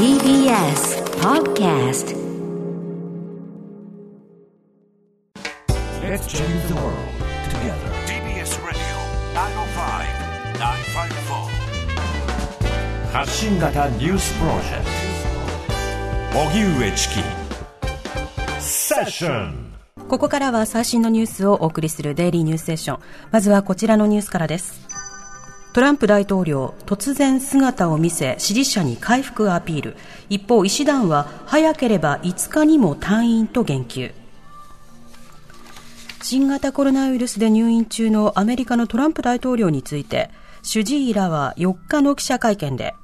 TBS Podcast Let's change the world together. TBS Radio 905-954発信型ニュースプロジェクト荻上チキセッションここからは最新のニュースをお送りするデイリーニュースセッション。まずはこちらのニュースからです。トランプ大統領、突然姿を見せ、支持者に回復アピール。一方、医師団は、早ければ5日にも退院と言及。新型コロナウイルスで入院中のアメリカのトランプ大統領について、主治医らは4日の記者会見で、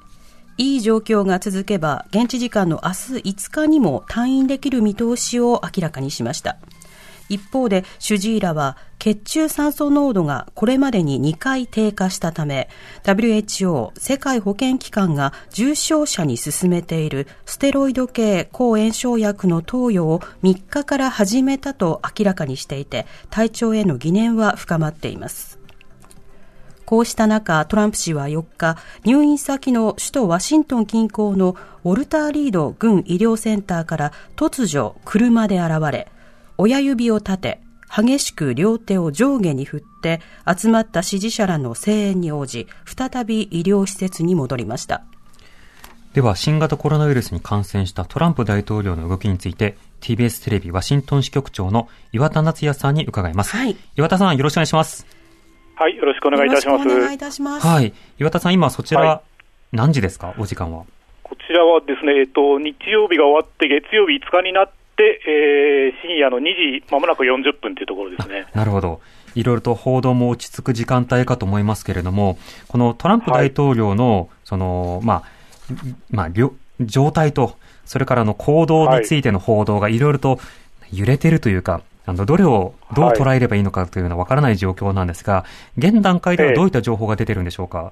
いい状況が続けば、現地時間の明日5日にも退院できる見通しを明らかにしました。一方で主治医らは血中酸素濃度がこれまでに2回低下したため WHO 世界保健機関が重症者に進めているステロイド系抗炎症薬の投与を3日から始めたと明らかにしていて体調への疑念は深まっています。こうした中、トランプ氏は4日、入院先の首都ワシントン近郊のウォルター・リード軍医療センターから突如車で現れ、親指を立て、激しく両手を上下に振って、集まった支持者らの声援に応じ、再び医療施設に戻りました。では、新型コロナウイルスに感染したトランプ大統領の動きについて、TBS テレビワシントン支局長の岩田夏也さんに伺います。はい。岩田さん、よろしくお願いします。はい、よろしくお願いいたします。よろしくお願いいたします。はい。岩田さん、今そちら、は何時ですか？お時間は。こちらはですね、えっと、日曜日が終わって、月曜日5日になって、えー、深夜の2時、まもなく40分というところですね。なるほど。いろいろと報道も落ち着く時間帯かと思いますけれども、このトランプ大統領の、その、まあ、まあ、状態と、それからの行動についての報道がいろいろと揺れてるというか、あの、どれをどう捉えればいいのかというのはわからない状況なんですが、現段階ではどういった情報が出てるんでしょうか？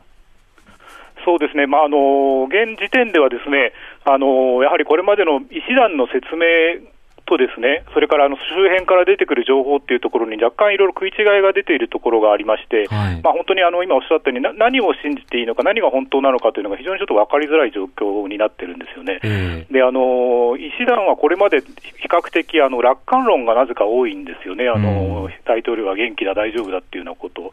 そうですね、まああの現時点では、ですねあのやはりこれまでの医師団の説明と、ですねそれからあの周辺から出てくる情報っていうところに若干いろいろ食い違いが出ているところがありまして、はい。まあ、本当にあの今おっしゃったようにな、何を信じていいのか、何が本当なのかというのが非常にちょっと分かりづらい状況になってるんですよね。ええ。であの医師団はこれまで比較的あの楽観論がなぜか多いんですよね、あのうん。大統領は元気だ、大丈夫だっていうようなこと、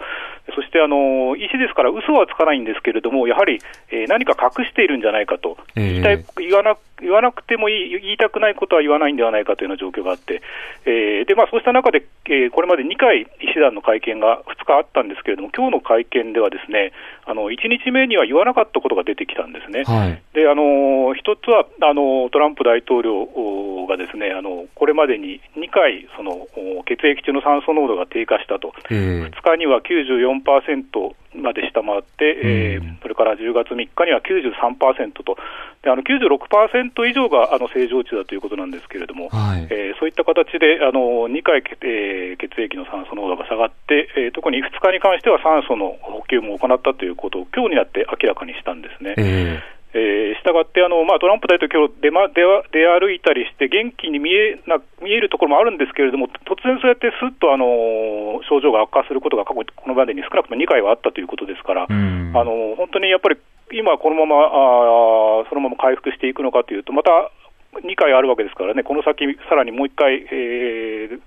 そしてあの医師ですから、嘘はつかないんですけれども、やはり、えー何か隠しているんじゃないかと、ええ。言いたい言わな言わなくてもいい、言いたくないことは言わないんではないかというような状況があって、えーでまあ、そうした中で、えーこれまで2回、医師団の会見が2日あったんですけれども、今日の会見では、ですねあの1日目には言わなかったことが出てきたんですね。はい。であの一つはあのトランプ大統領がですねあのこれまでに2回そのお血液中の酸素濃度が低下したと、ええ2日には94%まで下回って、えーうんそれから10月3日には93%と、であの96%以上があの正常値だということなんですけれども、はい。えーそういった形であの2回、えー血液の酸素濃度が下がって、えー特に2日に関しては酸素の補給も行ったということを今日になって明らかにしたんですね。ええー、したがってあの、まあ、トランプ大統領、出,、ま、出わ出歩いたりして、元気に見えな見えるところもあるんですけれども、突然そうやってすっとあの症状が悪化することが過去、このまでに少なくとも2回はあったということですから。あの本当にやっぱり今、このままあーそのまま回復していくのかというと、また2回あるわけですからね、この先、さらにもう1回、えー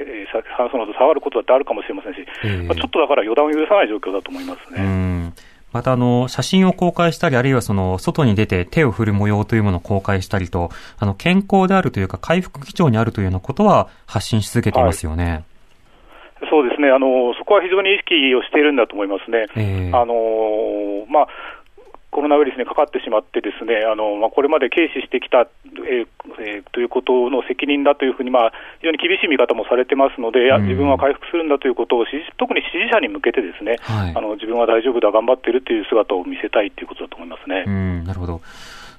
え素濃度下がることだってあるかもしれませんし、ええまあちょっとだから予断を許さない状況だと思いますうね。ん。また、あの、写真を公開したり、あるいはその、外に出て手を振る模様というものを公開したりと、あの、健康であるというか、回復基調にあるというようなことは発信し続けていますよね。そうですねあの、そこは非常に意識をしているんだと思いますね。ええあのーまあ、コロナウイルスにかかってしまって、ですねあのまあ、これまで軽視してきた、えーえーということの責任だというふうに、まあ、非常に厳しい見方もされてますので、うん自分は回復するんだということを支持、特に支持者に向けて、ですね、はいあの自分は大丈夫だ、頑張ってるという姿を見せたいということだと思いますね。うん、なるほど。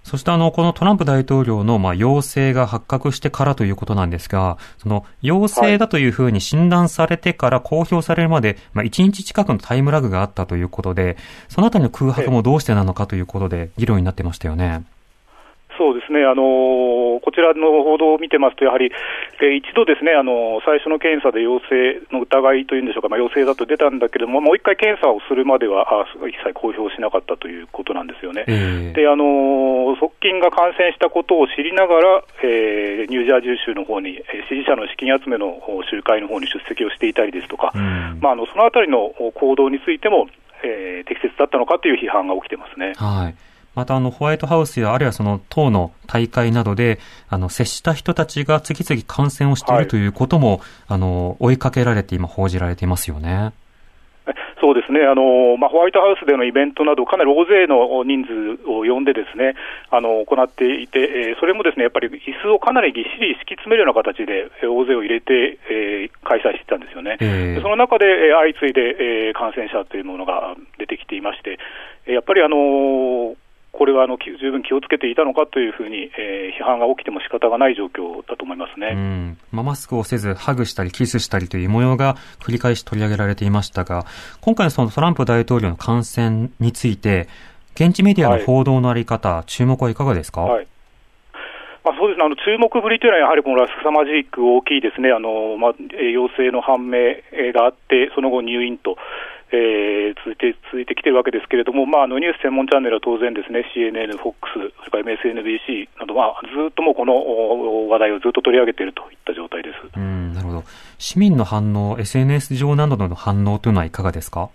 そしてあの、このトランプ大統領の、まあ、陽性が発覚してからということなんですが、その、陽性だというふうに診断されてから公表されるまで、まあ、1日近くのタイムラグがあったということで、そのあたりの空白もどうしてなのかということで、議論になってましたよね。そうですね、あのこちらの報道を見てますと、やはり、えー、一度ですね、あの最初の検査で陽性の疑いというんでしょうか、まあ、陽性だと出たんだけれども、もう一回検査をするまではあ一切公表しなかったということなんですよね。えー、であの側近が感染したことを知りながら、えー、ニュージャージー州の方に、えー、支持者の資金集めの集会の方に出席をしていたりですとか、まあ、あのそのあたりの行動についても、えー、適切だったのかという批判が起きてますね。はいまたあのホワイトハウスやあるいはその党の大会などであの接した人たちが次々感染をしているということも、はい、あの追いかけられて今報じられていますよね。そうですね、あのまあ、ホワイトハウスでのイベントなど、かなり大勢の人数を呼んで、ですねあの行っていて、えー、それもですねやっぱり椅子をかなりぎっしり敷き詰めるような形で、大勢を入れて、えー、開催してたんですよね、えー、その中で、えー、相次いで、えー、感染者というものが出てきていまして、やっぱりあのこれはあの十分気をつけていたのかというふうに、えー、批判が起きても仕方がない状況だと思いますね。うん。まあ、マスクをせず、ハグしたりキスしたりという模様が繰り返し取り上げられていましたが、今回のそのトランプ大統領の感染について、現地メディアの報道のあり方、はい、注目はいかがですか？はい。まあ、そうですね。あの注目ぶりというのは、やはりこの凄まじく大きいですね、あのまあ、陽性の判明があって、その後、入院とえー、続いて続いてきてるわけですけれども、まあ、あのニュース専門チャンネルは当然ですね、CNN、FOX、それから MSNBC など、まあ、ずっともうこの話題をずっと取り上げているといった状態ですうんなるほど市民の反応、SNS 上などの反応というのはいかがですか？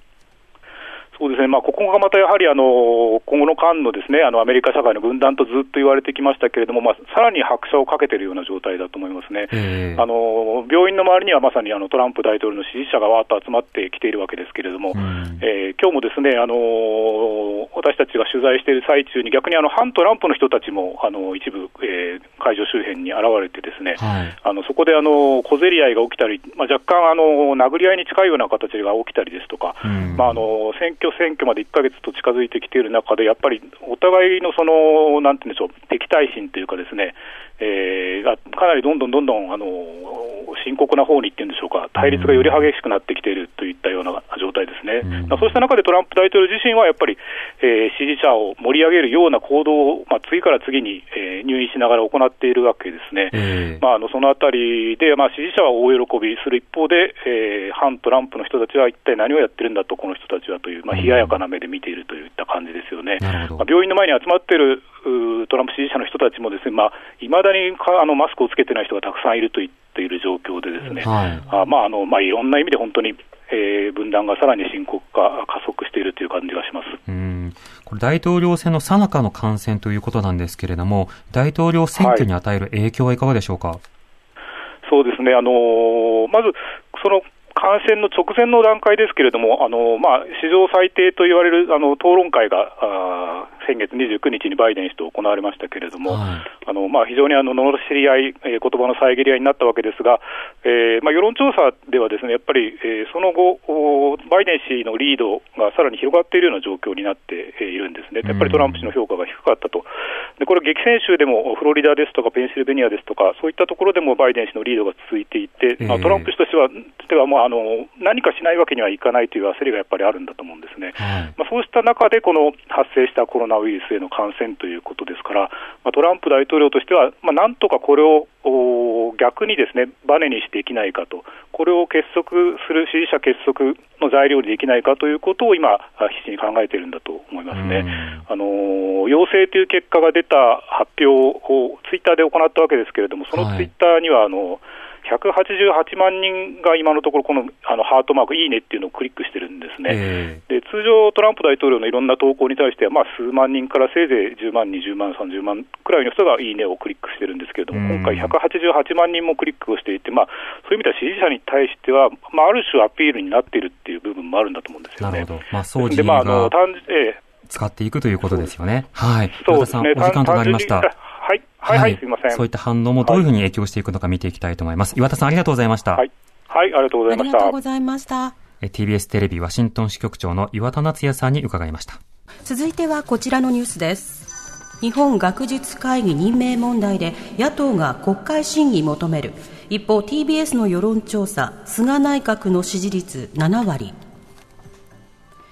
そうですね、まあ、ここがまたやはりあの今後の間のですねあのアメリカ社会の分断とずっと言われてきましたけれども、まあ、さらに拍車をかけているような状態だと思いますね、あの病院の周りにはまさにあのトランプ大統領の支持者がわーっと集まってきているわけですけれども、えー、今日もですねあの私たちが取材している最中に、逆にあの反トランプの人たちもあの一部、えー、会場周辺に現れて、ですね、はい、あのそこであの小競り合いが起きたり、まあ、若干あの殴り合いに近いような形が起きたりですとか、まあ、あの選挙選挙まで1か月と近づいてきている中で、やっぱりお互いのその、なんていうんでしょう、敵対心というかですね、えー、がかなりどんどんどんどんあの深刻な方にいってるんでしょうか、対立がより激しくなってきているといったような状態ですね、うん、そうした中でトランプ大統領自身はやっぱり、えー、支持者を盛り上げるような行動を、まあ、次から次に、えー、入院しながら行っているわけですね、えー、まあ、あのそのあたりで、まあ、支持者は大喜びする一方で、えー、反トランプの人たちは一体何をやってるんだと、この人たちはという、まあ、冷ややかな目で見ているといった感じですよね。まあ、病院の前に集まっているトランプ支持者の人たちもですね、まあ、未だにかあのマスクをつけてない人がたくさんいると言っている状況でですね、はい、あまああのまあ、いろんな意味で本当に、えー、分断がさらに深刻化、加速しているという感じがします。うん。これ、大統領選の最中の感染ということなんですけれども、大統領選挙に与える影響はいかがでしょうか？はい、そうですね、あのー、まずその感染の直前の段階ですけれども、あのまあ、史上最低と言われるあの討論会があ先月29日にバイデン氏と行われましたけれども、はい、あのまあ、非常にあの罵り合い、えー、言葉の遮り合いになったわけですが、えーまあ、世論調査ではですねやっぱり、えー、その後、バイデン氏のリードがさらに広がっているような状況になっているんですね、やっぱりトランプ氏の評価が低かったと、でこれ、激戦州でもフロリダですとか、ペンシルベニアですとか、そういったところでもバイデン氏のリードが続いていて、まあ、トランプ氏としては、ではもうあの何かしないわけにはいかないという焦りがやっぱりあるんだと思うんですね。はい、まあ、そうした中で、この発生したコロナウイルスへの感染ということですから、まあ、トランプ大統領としては、まあ、なんとかこれを逆にですねバネにしていきないかと、これを結束する支持者結束の材料にできないかということを今、必死に考えているんだと思いますね。あの陽性という結果が出た発表をツイッターで行ったわけですけれども、そのツイッターにはあの、はい188万人が今のところ、このあのハートマーク、いいねっていうのをクリックしてるんですね、えー、で通常、トランプ大統領のいろんな投稿に対しては、まあ、数万人からせいぜい10万、20万、30万くらいの人がいいねをクリックしてるんですけれども、今回、188万人もクリックをしていて、まあ、そういう意味では支持者に対しては、まあ、ある種アピールになっているっていう部分もあるんだと思うんですよね。なるほどまあ、でまああの単えー使っていくということですよね。はい。そうですね。お時間となりました。はい、はい、すみません。そういった反応もどういうふうに影響していくのか見ていきたいと思います。岩田さん、ありがとうございました。はい、はい、ありがとうございました。ありがとうございました。TBS テレビワシントン支局長の岩田夏也さんに伺いました。続いてはこちらのニュースです。日本学術会議任命問題で野党が国会審議求める。一方 TBS の世論調査、菅内閣の支持率7割。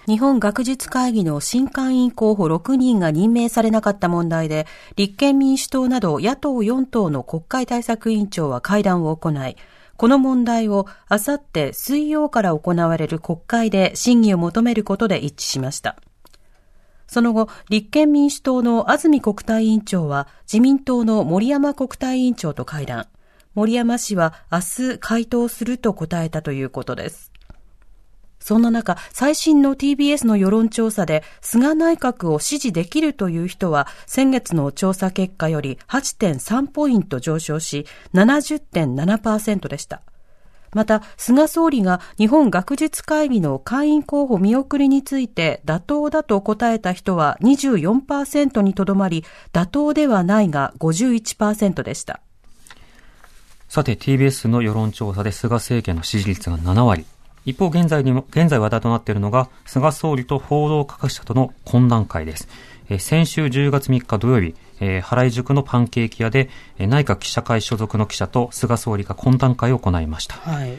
日本学術会議の新会員候補6人が任命されなかった問題で、立憲民主党など野党4党の国会対策委員長は会談を行い、この問題をあさって水曜から行われる国会で審議を求めることで一致しました。その後、立憲民主党の安住国対委員長は自民党の森山国対委員長と会談。森山氏は明日回答すると答えたということです。そんな中、最新の TBS の世論調査で、菅内閣を支持できるという人は、先月の調査結果より8.3ポイント上昇し、70.7%でした。また、菅総理が日本学術会議の会員候補見送りについて妥当だと答えた人は24%にとどまり、妥当ではないが51%でした。さて、TBS の世論調査で菅政権の支持率が7割、一方、現在にも、現在話題となっているのが、菅総理と報道各社との懇談会です。えー、先週10月3日土曜日、えー、原宿のパンケーキ屋で、えー、内閣記者会所属の記者と菅総理が懇談会を行いました。はい。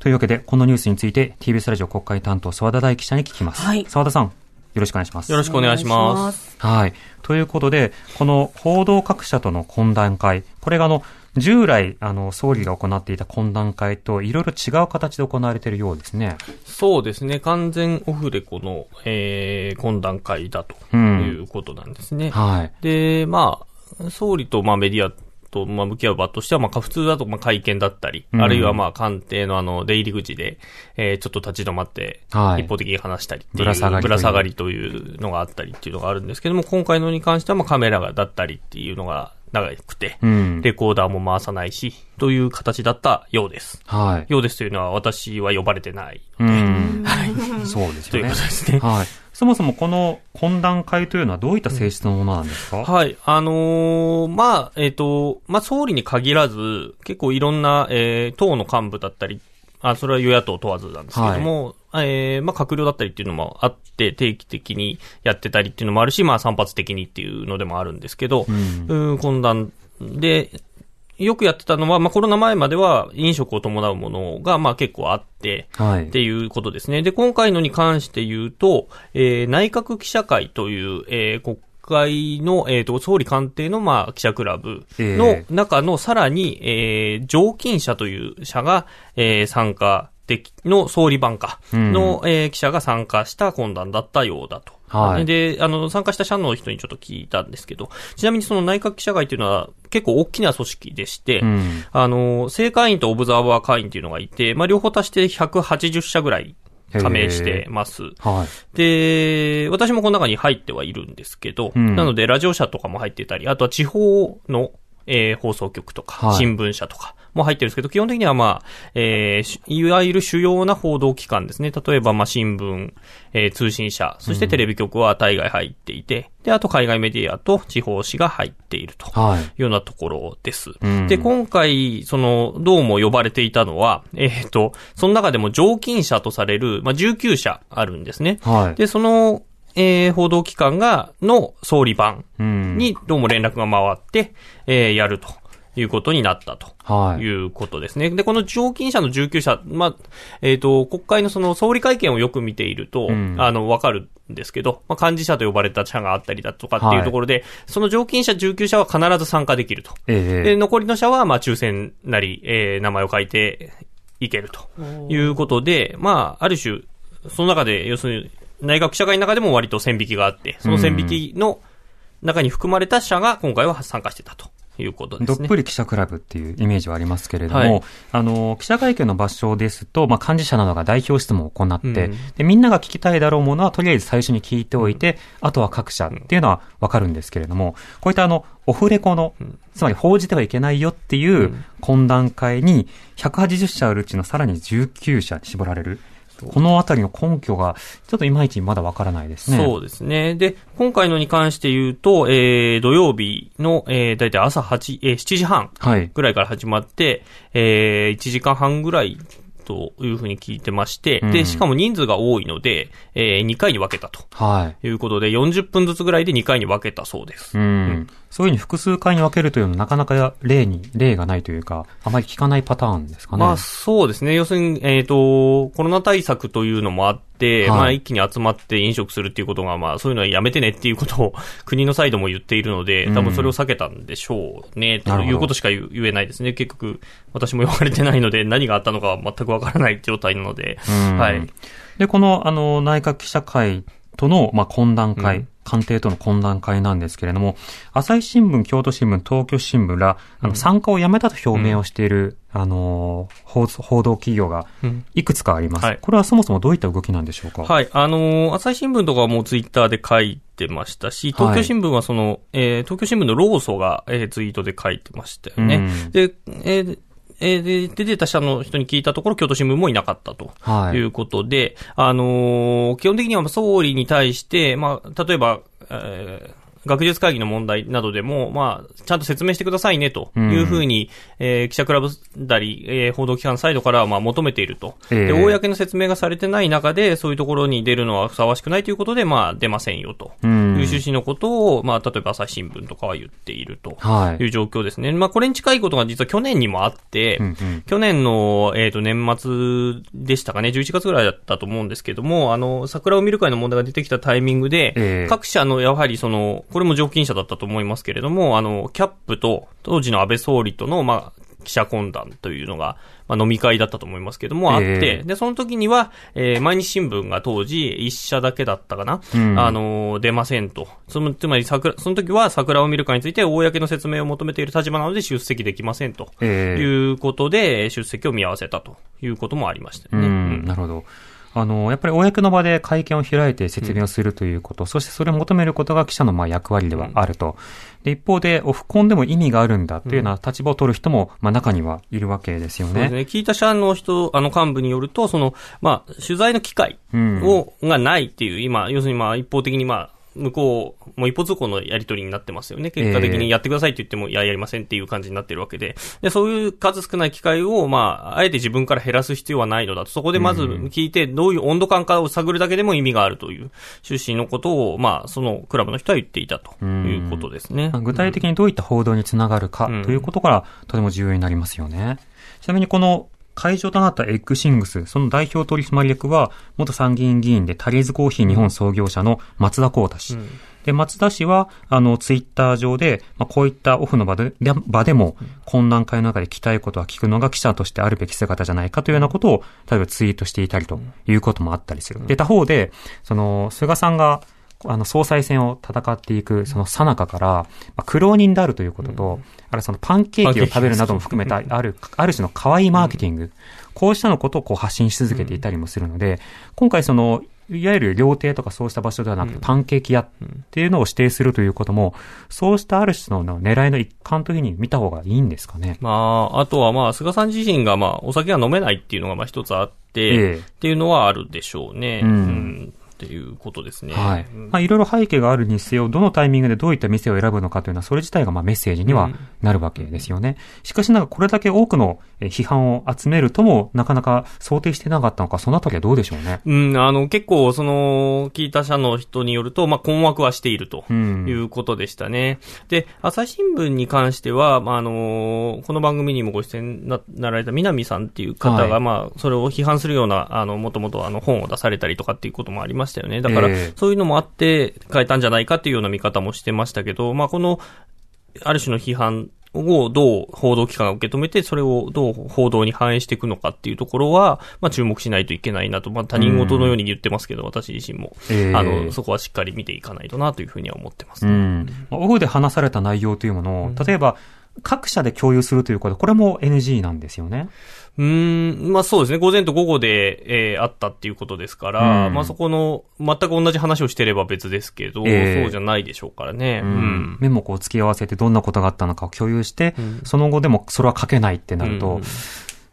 というわけで、このニュースについて TBS ラジオ国会担当澤田大記者に聞きます。はい。澤田さん、よろしくお願いします。よろしくお願いします。はい。ということで、この報道各社との懇談会、これがあの、従来、あの、総理が行っていた懇談会といろいろ違う形で行われているようですね。そうですね。完全オフレコの、えー、懇談会だということなんですね。うん、はい。で、まあ、総理と、まあ、メディアと、まあ、向き合う場としては、まあ、普通だと、まあ、会見だったり、うん、あるいは、まあ、官邸のあの、出入り口で、えー、ちょっと立ち止まって、一方的に話したりっていう、ぶら下がり。ぶら下がりというのがあったりっていうのがあるんですけども、今回のに関しては、まあ、カメラがだったりっていうのが、長くて、うん、レコーダーも回さないし、という形だったようです。はい。ようですというのは私は呼ばれてないので、はい。そうですよね。ということですね。はい。そもそもこの懇談会というのはどういった性質のものなんですか、うん、はい。あのー、まあ、えっ、ー、と、まあ、総理に限らず、結構いろんな、えー、党の幹部だったり、あ、それは与野党問わずなんですけども、はい、えー、まあ、閣僚だったりっていうのもあって、定期的にやってたりっていうのもあるし、まあ、散発的にっていうのでもあるんですけど、うん、うん懇談で、よくやってたのは、まあ、コロナ前までは飲食を伴うものが、まあ、結構あって、はい、っていうことですね。で、今回のに関して言うと、えー、内閣記者会という、えー、国会の、えっ、ー、と、総理官邸の、まあ、記者クラブの中のさらに、えー、常勤者という社が、えー、参加的の総理番下の、うん、えー、記者が参加した懇談だったようだと。はい。で、あの、参加した社の人にちょっと聞いたんですけど、ちなみにその内閣記者会っていうのは結構大きな組織でして、うん、あの、正会員とオブザーバー会員っていうのがいて、まあ、両方足して180社ぐらい加盟してます。はい。で、私もこの中に入ってはいるんですけど、うん、なのでラジオ社とかも入ってたり、あとは地方の、えー、放送局とか、新聞社とかも入ってるんですけど、基本的にはまあ、えー、いわゆる主要な報道機関ですね。例えば、まあ、新聞、えー、通信社、そしてテレビ局は大概入っていて、で、あと海外メディアと地方紙が入っているというようなところです。はい、で、今回、その、どうも呼ばれていたのは、えっ、ー、と、その中でも常勤者とされる、まあ、19社あるんですね。はい、で、その、えー、報道機関が、の総理版にどうも連絡が回って、えー、やるということになったと。はい。いうことですね。で、この常勤者の19社、まあ、えっ、ー、と、国会のその総理会見をよく見ていると、うん、あの、わかるんですけど、まあ、幹事社と呼ばれた社があったりだとかっていうところで、はい、その常勤者19社は必ず参加できると。えー、で、残りの社は、まあ、抽選なり、えー、名前を書いていけるということで、まあ、ある種、その中で、要するに、内閣記者会の中でも割と線引きがあって、その線引きの中に含まれた社が今回は参加してたと。いうことですね。どっぷり記者クラブっていうイメージはありますけれども、はい、あの、記者会見の場所ですと、まあ、幹事社などが代表質問を行って、うん、で、みんなが聞きたいだろうものはとりあえず最初に聞いておいて、うん、あとは各社っていうのはわかるんですけれども、こういったあの、オフレコの、つまり報じてはいけないよっていう懇談会に、180社あるうちのさらに19社絞られる。このあたりの根拠が、ちょっといまいちまだわからないですね。そうですね。で、今回のに関して言うと、えー、土曜日の、えー、だいたい朝8、えー、7時半ぐらいから始まって、はい、えー、1時間半ぐらいというふうに聞いてまして、うん、で、しかも人数が多いので、えー、2回に分けたと。はい。いうことで、40分ずつぐらいで2回に分けたそうです。うん。うん、そういうふうに複数回に分けるというのはなかなか例に、例がないというか、あまり聞かないパターンですかね。まあそうですね。要するに、えっ、ー、と、コロナ対策というのもあって、はいまあ一気に集まって飲食するっていうことが、まあそういうのはやめてねっていうことを国のサイドも言っているので、多分それを避けたんでしょうね、なるほどということしか言言えないですね。結局、私も呼ばれてないので、何があったのかは全くわからない状態なので、うんはい。で、この、あの、内閣記者会との、まあ、懇談会、うん。官邸との懇談会なんですけれども、朝日新聞、京都新聞、東京新聞ら、あの、参加をやめたと表明をしている、あの、報報道企業がうん。いくつかあります。はい。これはそもそもどういった動きなんでしょうか？はい。あのー朝日新聞とかはもうツイッターで書いてましたし、東京新聞はその、えー東京新聞の労組が、えーツイートで書いてましたよね。うん。で、えーえーで、で出た社の人に聞いたところ、京都新聞もいなかったと。はいいうことで、あのー基本的には総理に対して、まあ、例えば、えー学術会議の問題などでも、まあ、ちゃんと説明してくださいね、というふうに、えー記者クラブだり、えー報道機関サイドからは、まあ、求めていると。ええ。で、公の説明がされてない中で、そういうところに出るのはふさわしくないということで、まあ、出ませんよ、と。いううん趣旨のことを、まあ、例えば朝日新聞とかは言っていると。はい。いう状況ですね。まあ、これに近いことが実は去年にもあって、うんうん。去年の、えっ、と、年末でしたかね、11月ぐらいだったと思うんですけども、あの、桜を見る会の問題が出てきたタイミングで、ええ。各社の、やはりその、これも常勤者だったと思いますけれども、あの、キャップと、当時の安倍総理との、まあ、記者懇談というのが、まあ、飲み会だったと思いますけども、あって、ええで、その時には、えー毎日新聞が当時、一社だけだったかな、うんあの、出ませんと。その、つまり桜、その時は桜を見る会について、公の説明を求めている立場なので出席できませんと。ええいうことで、出席を見合わせたということもありましたね。ん、なるほど。あの、やっぱり公の場で会見を開いて説明をするということ、そしてそれを求めることが記者のまあ役割ではあると。で、一方で、オフコンでも意味があるんだというような立場を取る人も、まあ中にはいるわけですよね。そうですね。聞いた社の人、あの幹部によると、その、まあ、取材の機会うんを、がないっていう、今、要するにまあ、一方的にまあ、向こう、もう一方通行のやり取りになってますよね。結果的にやってくださいって言っても、いや、やりませんっていう感じになってるわけで。で、そういう数少ない機会を、まあ、あえて自分から減らす必要はないのだと。そこでまず聞いて、どういう温度感かを探るだけでも意味があるという趣旨のことを、まあ、そのクラブの人は言っていたということですね。まあ具体的にどういった報道につながるかうんということからとても重要になりますよね。ちなみにこの会場となったエッグシングス、その代表取締役は、元参議院議員でタリーズコーヒー日本創業者の松田光太氏。うんで、松田氏は、あの、ツイッター上で、まあ、こういったオフの場で、で場でも、懇談会の中で聞きたいことは聞くのが記者としてあるべき姿じゃないかというようなことを、例えばツイートしていたりということもあったりする。で、他方で、その、菅さんが、あの、総裁選を戦っていく、その最中から、まあ、苦労人であるということと、あるいはそのパンケーキを食べるなども含めた、ある、ある種の可愛いマーケティング、こうしたのことをこう発信し続けていたりもするので、今回その、いわゆる料亭とかそうした場所ではなくて、パンケーキ屋っていうのを指定するということも、そうしたある種の狙いの一環というふうに見た方がいいんですかね。まあ、あとはまあ、菅さん自身がまあ、お酒が飲めないっていうのがまあ一つあって、ええ。っていうのはあるでしょうね。うんっていうことですね。はい。うんまあ、いろいろ背景があるにせよ、どのタイミングでどういった店を選ぶのかというのは、それ自体がまあメッセージにはなるわけですよね。しかしながら、これだけ多くのえ批判を集めるとも、なかなか想定してなかったのか、そのあたりはどうでしょうね。うん、あの、結構、その、聞いた社の人によると、まあ、困惑はしているとうんいうことでしたね。で、朝日新聞に関しては、まあ、あの、この番組にもご出演ななられた南さんっていう方が、はいまあ、それを批判するような、あの、もともとあの、本を出されたりとかっていうこともありましたよね。だから、ええそういうのもあって、変えたんじゃないかっていうような見方もしてましたけど、まあ、この、ある種の批判をどう報道機関が受け止めて、それをどう報道に反映していくのかっていうところは、まあ注目しないといけないなと、まあ他人事のように言ってますけど、私自身も、ええあの、そこはしっかり見ていかないとなというふうには思ってます。うん。まあオフで話された内容というものを、例えば、各社で共有するということ、これも NG なんですよね。うーん、まあそうですね、午前と午後で、えーあったっていうことですから、うん。まあそこの、全く同じ話をしてれば別ですけど、ええ。そうじゃないでしょうからね。ううん。ん。メモをこう付き合わせてどんなことがあったのかを共有して、うん。その後でもそれは書けないってなると、うん。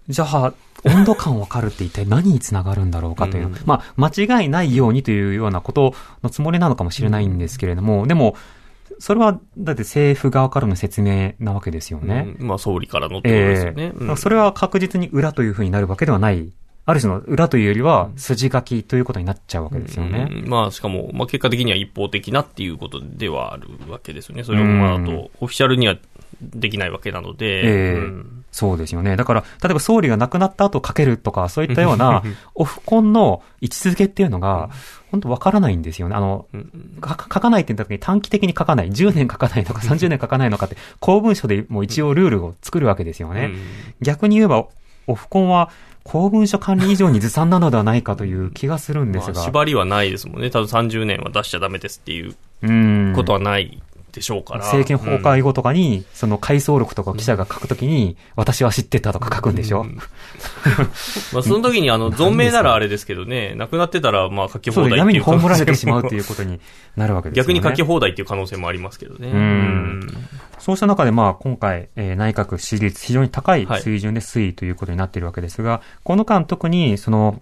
じゃあ、温度感わかるって一体何につながるんだろうかという、うん。まあ、間違いないようにというようなことのつもりなのかもしれないんですけれども、でも、それは、だって政府側からの説明なわけですよね。うんまあ総理からのってことですよね。ええうんそれは確実に裏というふうになるわけではない。ある種の裏というよりは、筋書きということになっちゃうわけですよね。うんまあ、しかも、まあ、結果的には一方的なっていうことではあるわけですよね。それを、まあ、あうんと、オフィシャルにはできないわけなので、ええうんそうですよね。だから、例えば総理が亡くなった後かけるとか、そういったような、オフコンの位置づけっていうのが、本当わからないんですよね。あの、か書かないって言った時に短期的に書かない、10年書かないのか 30年書かないのかって、公文書でもう一応ルールを作るわけですよね。逆に言えば、オフコンは、公文書管理以上にずさんなのではないかという気がするんですが。まあ、縛りはないですもんね。多分30年は出しちゃダメですっていうことはないでしょうから。政権崩壊後とかに、その回想録とか記者が書くときに、私は知ってたとか書くんでしょ、う まあその時にあの、存命ならあれですけどね、亡くなってたらまあ書き放題闇に葬られてしまうということになるわけですよね。逆に書き放題っていう可能性もありますけどね。うん。そうした中で、まあ、今回、えー、内閣支持率非常に高い水準で推移ということになっているわけですが、はい、この間特に、その、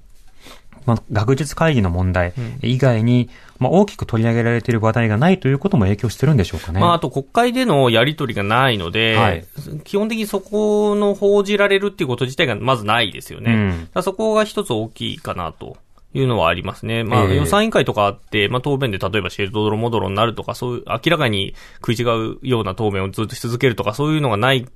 まあ、学術会議の問題以外に、まあ、大きく取り上げられている話題がないということも影響してるんでしょうかね。まあ、あと国会でのやり取りがないので、はい、基本的にそこの報じられるっていうこと自体がまずないですよね。うん、そこが一つ大きいかなと。いうのはありますね。まあ、予算委員会とかあって、まあ、答弁で例えばシェルドドロモドロになるとか、そういう、明らかに食い違うような答弁をずっとし続けるとか、そういうのがない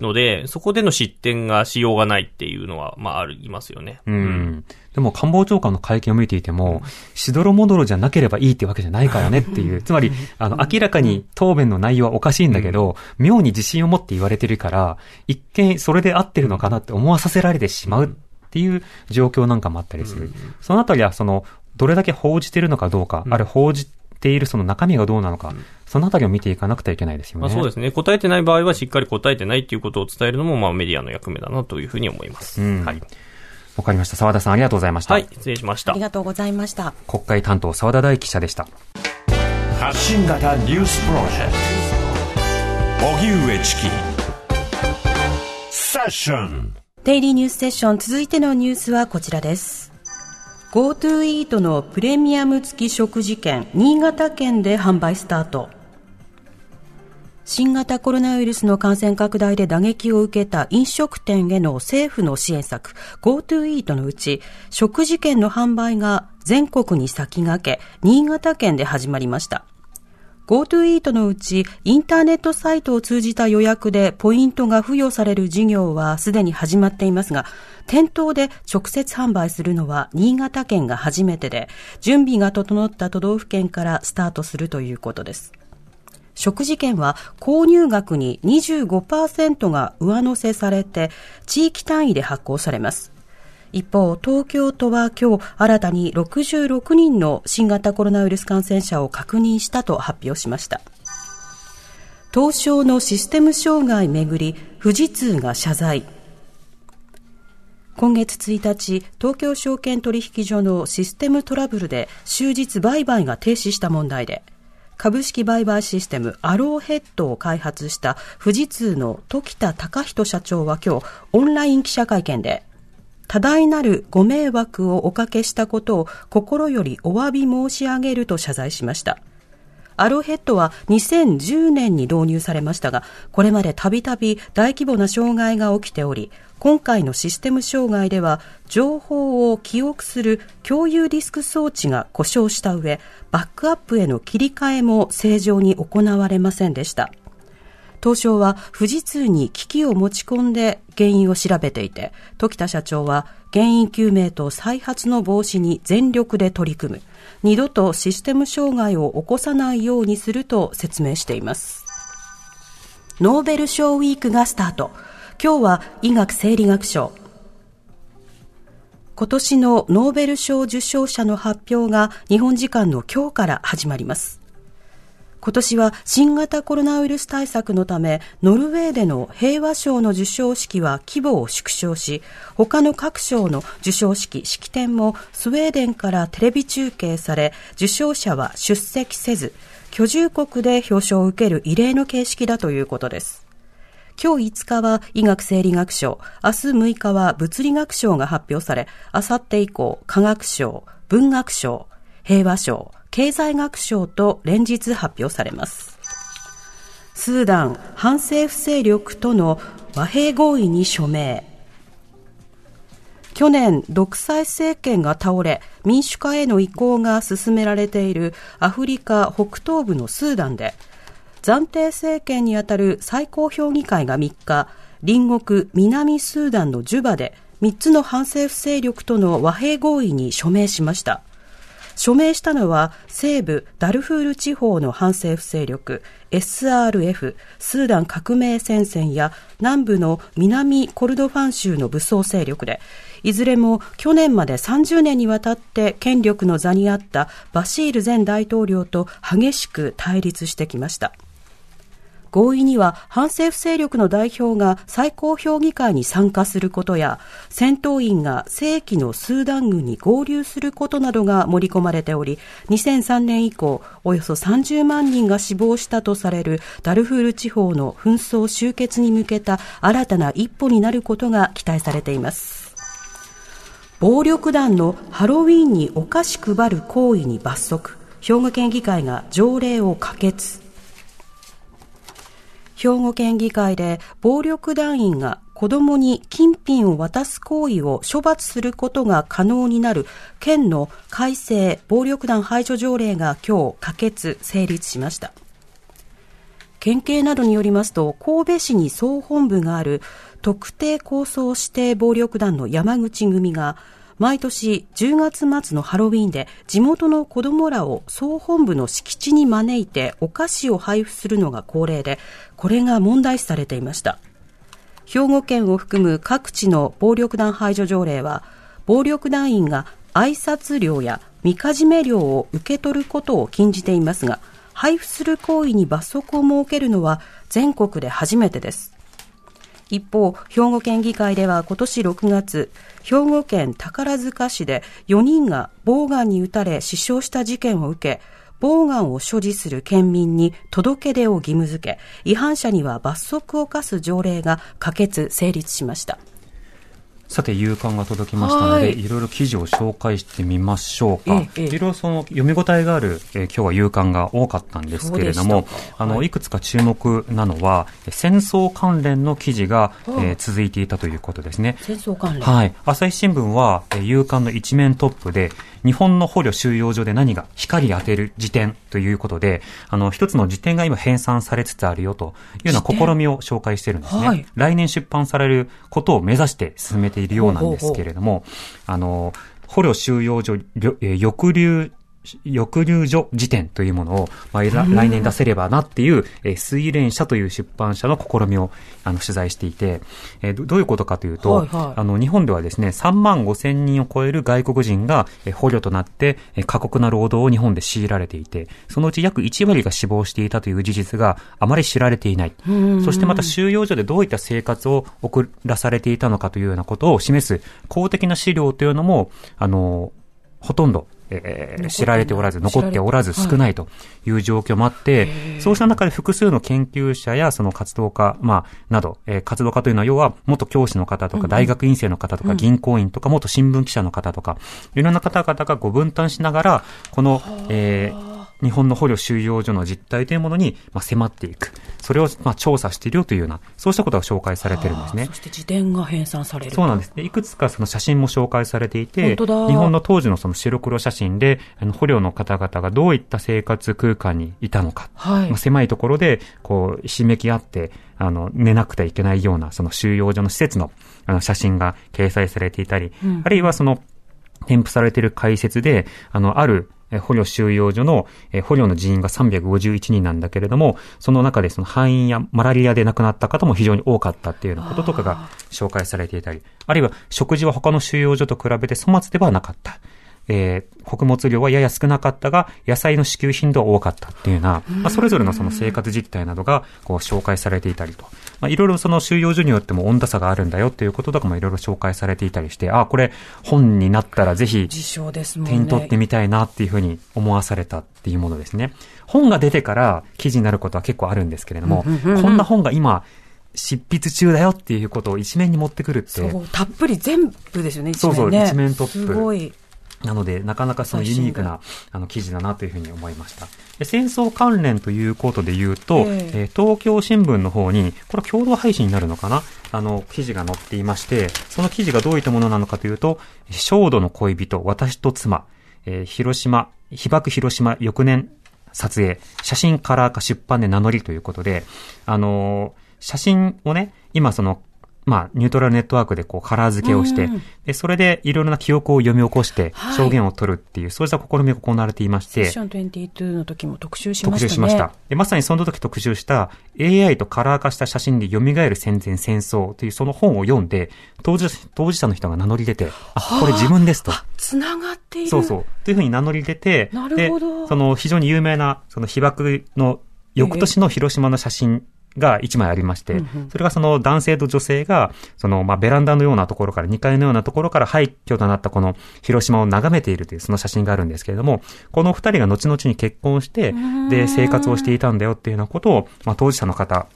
ので、そこでの失点がしようがないっていうのは、まあ、ありますよね。うん。でも官房長官の会見を見ていても、しどろもどろじゃなければいいってわけじゃないからねっていう、つまり、あの、明らかに答弁の内容はおかしいんだけど、妙に自信を持って言われてるから、一見それで合ってるのかなって思わさせられてしまうっていう状況なんかもあったりする。そのあたりは、その、どれだけ報じてるのかどうか、あれ報じているその中身がどうなのか、そのあたりを見ていかなくてはいけないですよね。まあ、そうですね。答えてない場合はしっかり答えてないっていうことを伝えるのも、まあメディアの役目だなというふうに思います。うん、はい。わかりました。澤田さんありがとうございました。はい、失礼しました。ありがとうございました。国会担当澤田大記者でした。発信型ニュースプロジェクト。荻上チキ。セッション。デイリーニュースセッション続いてのニュースはこちらです。GoTo イートのプレミアム付き食事券、新潟県で販売スタート。新型コロナウイルスの感染拡大で打撃を受けた飲食店への政府の支援策 GoTo イートのうち食事券の販売が全国に先駆け新潟県で始まりました。GoTo イートのうちインターネットサイトを通じた予約でポイントが付与される事業はすでに始まっていますが、店頭で直接販売するのは新潟県が初めてで、準備が整った都道府県からスタートするということです。食事券は購入額に25%が上乗せされて地域単位で発行されます。一方、東京都は今日新たに66人の新型コロナウイルス感染者を確認したと発表しました。東証のシステム障害めぐり、富士通が謝罪。今月1日、東京証券取引所のシステムトラブルで終日売買が停止した問題で、株式売買システムアローヘッドを開発した富士通の時田隆人社長は今日オンライン記者会見で多大なるご迷惑をおかけしたことを心よりお詫び申し上げると謝罪しました。アロヘッドは2010年に導入されましたが、これまでたびたび大規模な障害が起きており、今回のシステム障害では情報を記憶する共有ディスク装置が故障した上、バックアップへの切り替えも正常に行われませんでした。東証は富士通に機器を持ち込んで原因を調べていて、時田社長は原因究明と再発の防止に全力で取り組む。二度とシステム障害を起こさないようにすると説明しています。ノーベル賞ウィークがスタート。今日は医学生理学賞。今年のノーベル賞受賞者の発表が日本時間の今日から始まります。今年は新型コロナウイルス対策のため、ノルウェーでの平和賞の授賞式は規模を縮小し、他の各賞の授賞式、式典もスウェーデンからテレビ中継され、受賞者は出席せず、居住国で表彰を受ける異例の形式だということです。今日5日は医学生理学賞、明日6日は物理学賞が発表され、あさって以降、科学賞、文学賞、平和賞、経済学賞と連日発表されます。スーダン反政府勢力との和平合意に署名。去年、独裁政権が倒れ、民主化への移行が進められているアフリカ北東部のスーダンで、暫定政権にあたる最高評議会が3日、隣国南スーダンのジュバで3つの反政府勢力との和平合意に署名しました。署名したのは西部ダルフール地方の反政府勢力 SRF スーダン革命戦線や南部の南コルドファン州の武装勢力でいずれも去年まで30年にわたって権力の座にあったバシール前大統領と激しく対立してきました。合意には反政府勢力の代表が最高評議会に参加することや戦闘員が正規のスーダン軍に合流することなどが盛り込まれており2003年以降およそ30万人が死亡したとされるダルフール地方の紛争終結に向けた新たな一歩になることが期待されています。暴力団のハロウィーンにお菓子配る行為に罰則。兵庫県議会が条例を可決。兵庫県議会で暴力団員が子供に金品を渡す行為を処罰することが可能になる県の改正暴力団排除条例が今日可決成立しました。県警などによりますと、神戸市に総本部がある特定抗争指定暴力団の山口組が毎年10月末のハロウィーンで地元の子供らを総本部の敷地に招いてお菓子を配布するのが恒例で、これが問題視されていました。兵庫県を含む各地の暴力団排除条例は、暴力団員が挨拶料やみかじめ料を受け取ることを禁じていますが、配布する行為に罰則を設けるのは全国で初めてです。一方、兵庫県議会では今年6月、兵庫県宝塚市で4人がボウガンに撃たれ死傷した事件を受け、ボウガンを所持する県民に届け出を義務付け、違反者には罰則を課す条例が可決・成立しました。さて、夕刊が届きましたので、いろいろ記事を紹介してみましょうか。いろいろその読み応えがある、えー、今日は夕刊が多かったんですけれども、あの、いくつか注目なのは、戦争関連の記事が、えー、続いていたということですね。戦争関連はい。朝日新聞は、えー、夕刊の一面トップで、日本の捕虜収容所で何が光当てる辞典ということで、あの、一つの辞典が今編纂されつつあるよというような試みを紹介してるんですね。はい、来年出版されることを目指して進めているようなんですけれども、あの、捕虜収容所、抑留抑留所辞典というものを、まあ、来年出せればなっていう、えー、水蓮社という出版社の試みをあの取材していて、えー、どういうことかというと、はいはい、あの日本ではですね、3万5千人を超える外国人が、えー、捕虜となって、えー、過酷な労働を日本で強いられていて、そのうち約1割が死亡していたという事実があまり知られていない。そしてまた収容所でどういった生活を送らされていたのかというようなことを示す公的な資料というのも、あの、ほとんどえー、知られておらず、残っておらず少ないという状況もあって、はい、そうした中で複数の研究者やその活動家、まあ、など、えー、活動家というのは要は元教師の方とか、大学院生の方とか、銀行員とか、元新聞記者の方とか、いろんな方々がご分担しながら、この、えー、日本の捕虜収容所の実態というものに、まあ、迫っていく。それを、まあ、調査しているよというような、そうしたことが紹介されてるんですね。そして辞典が編纂されるそうなんです。いくつかその写真も紹介されていて、日本の当時のその白黒写真で、あの捕虜の方々がどういった生活空間にいたのか。はい、まあ、狭いところで、こう、ひしめき合って、あの、寝なくてはいけないような、その収容所の施設の、あの、写真が掲載されていたり、うん、あるいはその、添付されている解説で、あの、ある捕虜収容所の捕虜の人員が351人なんだけれども、その中でその肺炎やマラリアで亡くなった方も非常に多かったっていうようなこととかが紹介されていたり、あるいは食事は他の収容所と比べて粗末ではなかった。えー、穀物量はやや少なかったが、野菜の支給頻度は多かったっていうような、まあ、それぞれのその生活実態などが、こう、紹介されていたりと。まあ、いろいろその収容所によっても温度差があるんだよっていうこととかもいろいろ紹介されていたりして、ああ、これ、本になったらぜひ、手に取ってみたいなっていうふうに思わされたっていうものですね。本が出てから記事になることは結構あるんですけれども、こんな本が今、執筆中だよっていうことを一面に持ってくるって。そう、たっぷり全部ですよね、一面、ね、そうそう、一面トップ。すごい。なので、なかなかそのユニークなあの記事だなというふうに思いました。戦争関連ということで言うと、えー、東京新聞の方に、これは共同配信になるのかな？あの、記事が載っていまして、その記事がどういったものなのかというと、焦土の恋人、私と妻、えー、広島、被爆広島翌年撮影、写真カラー化出版で名乗りということで、あのー、写真をね、今そのまあ、ニュートラルネットワークでこう、カラー付けをして、うんで、それでいろいろな記憶を読み起こしてはい、証言を取るっていう、そうした試みが行われていましてセッシ、ョン22の時も特集しま特したね。集しました。でまさにその時特集した AI とカラー化した写真で蘇る戦前戦争というその本を読んで、当事当事者の人が名乗り出て、あ、これ自分ですと。つながっている。そうそう。というふうに名乗り出て、なるほどで、その非常に有名な、その被爆の翌年の広島の写真が一枚ありまして、それがその男性と女性が、その、まあ、ベランダのようなところから、2階のようなところから廃墟となったこの広島を眺めているというその写真があるんですけれども、この二人が後々に結婚して、で、生活をしていたんだよっていうようなことを、まあ、当事者の方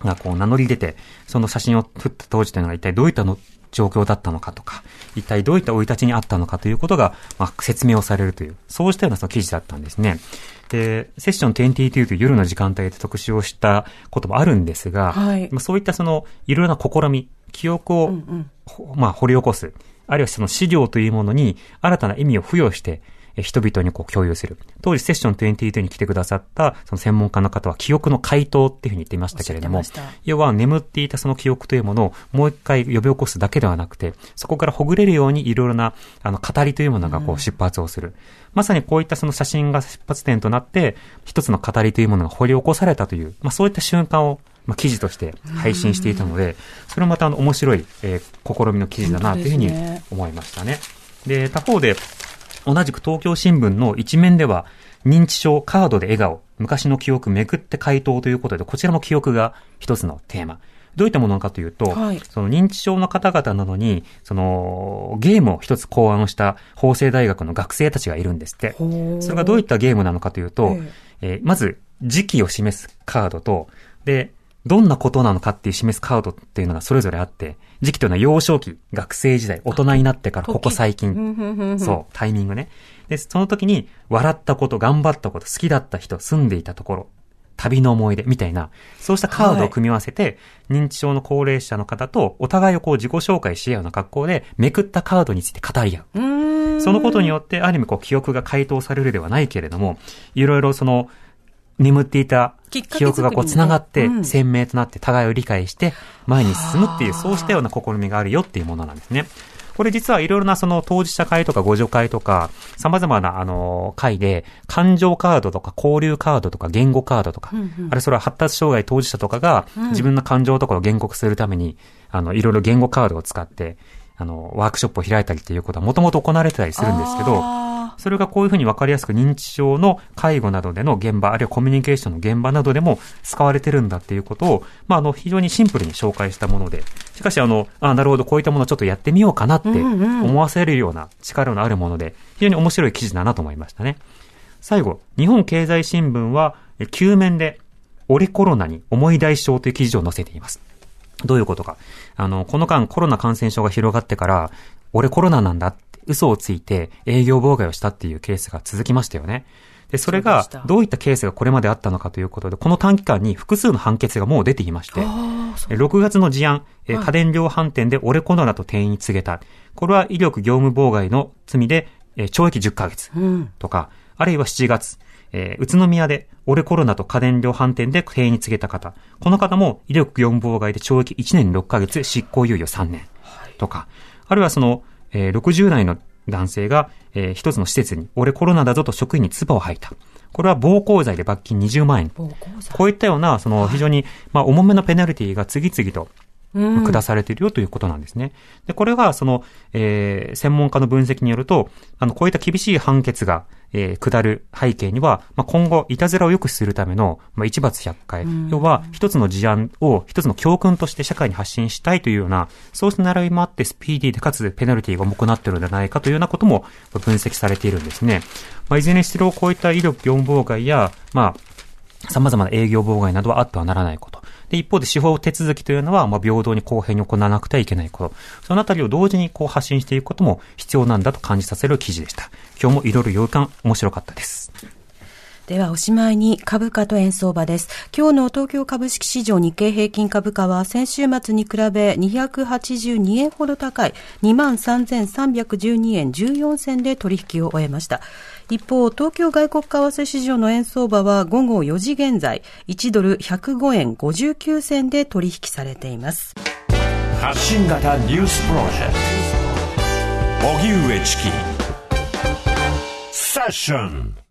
がこう名乗り出て、その写真を撮った当時というのが一体どういったの状況だったのかとか、一体どういった生い立ちにあったのかということが、まあ、説明をされるという、そうしたようなその記事だったんですね。で、セッション22という夜の時間帯で特集をしたこともあるんですが、はいまあ、そういったその、いろいろな試み、記憶を、ほまあ、掘り起こす、あるいはその資料というものに新たな意味を付与して、え人々にこう共有する。当時セッション22に来てくださったその専門家の方は記憶の回答っていうふうに言っていましたけれども要は眠っていたその記憶というものをもう一回呼び起こすだけではなくて、そこからほぐれるようにいろいろなあの語りというものがこう出発をする。まさにこういったその写真が出発点となって、一つの語りというものが掘り起こされたという、まあそういった瞬間をまあ、記事として配信していたので、それもまたあの面白い、えー試みの記事だなというふうに思いましたね。で、他方で、同じく東京新聞の一面では、認知症カードで笑顔、昔の記憶めくって回答ということで、こちらも記憶が一つのテーマ。どういったものかというと、はいその認知症の方々なのに、そのゲームを一つ考案をした法政大学の学生たちがいるんですって。それがどういったゲームなのかというと、ええーまず時期を示すカードと、で、どんなことなのかっていう示すカードっていうのがそれぞれあって、時期というのは幼少期、学生時代、大人になってからここ最近、近そう、タイミングね。で、その時に、笑ったこと、頑張ったこと、好きだった人、住んでいたところ、旅の思い出、みたいな、そうしたカードを組み合わせて、認知症の高齢者の方と、お互いをこう自己紹介し合うような格好で、めくったカードについて語り合う。そのことによって、ある意味こう記憶が回答されるではないけれども、いろいろその、眠っていた記憶がこう繋がってう、ん。鮮明となって互いを理解して、前に進むっていう、そうしたような試みがあるよっていうものなんですね。これ実はいろいろなその当事者会とか互助会とか、様々なあの会で、感情カードとか交流カードとか言語カードとか、あれそれは発達障害当事者とかが自分の感情とかを言語化するために、あの、いろいろ言語カードを使って、あの、ワークショップを開いたりっていうことはもともと行われてたりするんですけど、あそれがこういうふうに分かりやすく認知症の介護などでの現場、あるいはコミュニケーションの現場などでも使われてるんだっていうことを、まあ、あの、非常にシンプルに紹介したもので、しかし、あの、あなるほど、こういったものをちょっとやってみようかなって思わせるような力のあるもので、非常に面白い記事だなと思いましたね。最後、日本経済新聞は、え9面で、俺コロナに思い出し症という記事を載せています。どういうことか。あの、この間コロナ感染症が広がってから、俺コロナなんだっ嘘をついて営業妨害をしたっていうケースが続きましたよね。で、それがどういったケースがこれまであったのかということで、この短期間に複数の判決がもう出ていまして、え6月の事案、えはい家電量販店で俺コロナと店員に告げた。これは威力業務妨害の罪で、え懲役10ヶ月。うん。とか、あるいは7月、えー宇都宮で、俺コロナと家電量販店で店員に告げた方。この方も威力業務妨害で懲役1年6ヶ月、執行猶予3年。とか、あるいはその、えー60代の男性が、えー一つの施設に、俺コロナだぞと職員に唾を吐いた。これは暴行罪で罰金20万円。暴行罪こういったような、その非常に、まあ、重めのペナルティが次々と、うん下されているよということなんですね。で、これは、その、えー専門家の分析によると、あの、こういった厳しい判決が、えー下る背景には、まあ、今後、いたずらを良くするための、まあ、一罰百回。要は、一つの事案を一つの教訓として社会に発信したいというような、そうした狙いもあって、スピーディーでかつペナルティが重くなっているのではないかというようなことも分析されているんですね。まあ、いずれにしろ、こういった威力業務妨害や、まあ、様々な営業妨害などはあってはならないこと。で、一方で司法手続きというのは、まあ、平等に公平に行わなくてはいけないこと。そのあたりを同時にこう発信していくことも必要なんだと感じさせる記事でした。今日もいろいろ予感面白かったです。ではおしまいに株価と円相場です。今日の東京株式市場日経平均株価は先週末に比べ282円ほど高い23,312円14銭で取引を終えました。一方、東京外国為替市場の円相場は午後4時現在1ドル105円59銭で取引されています。発信型ニュースプロジェクト。荻上チキ。セッション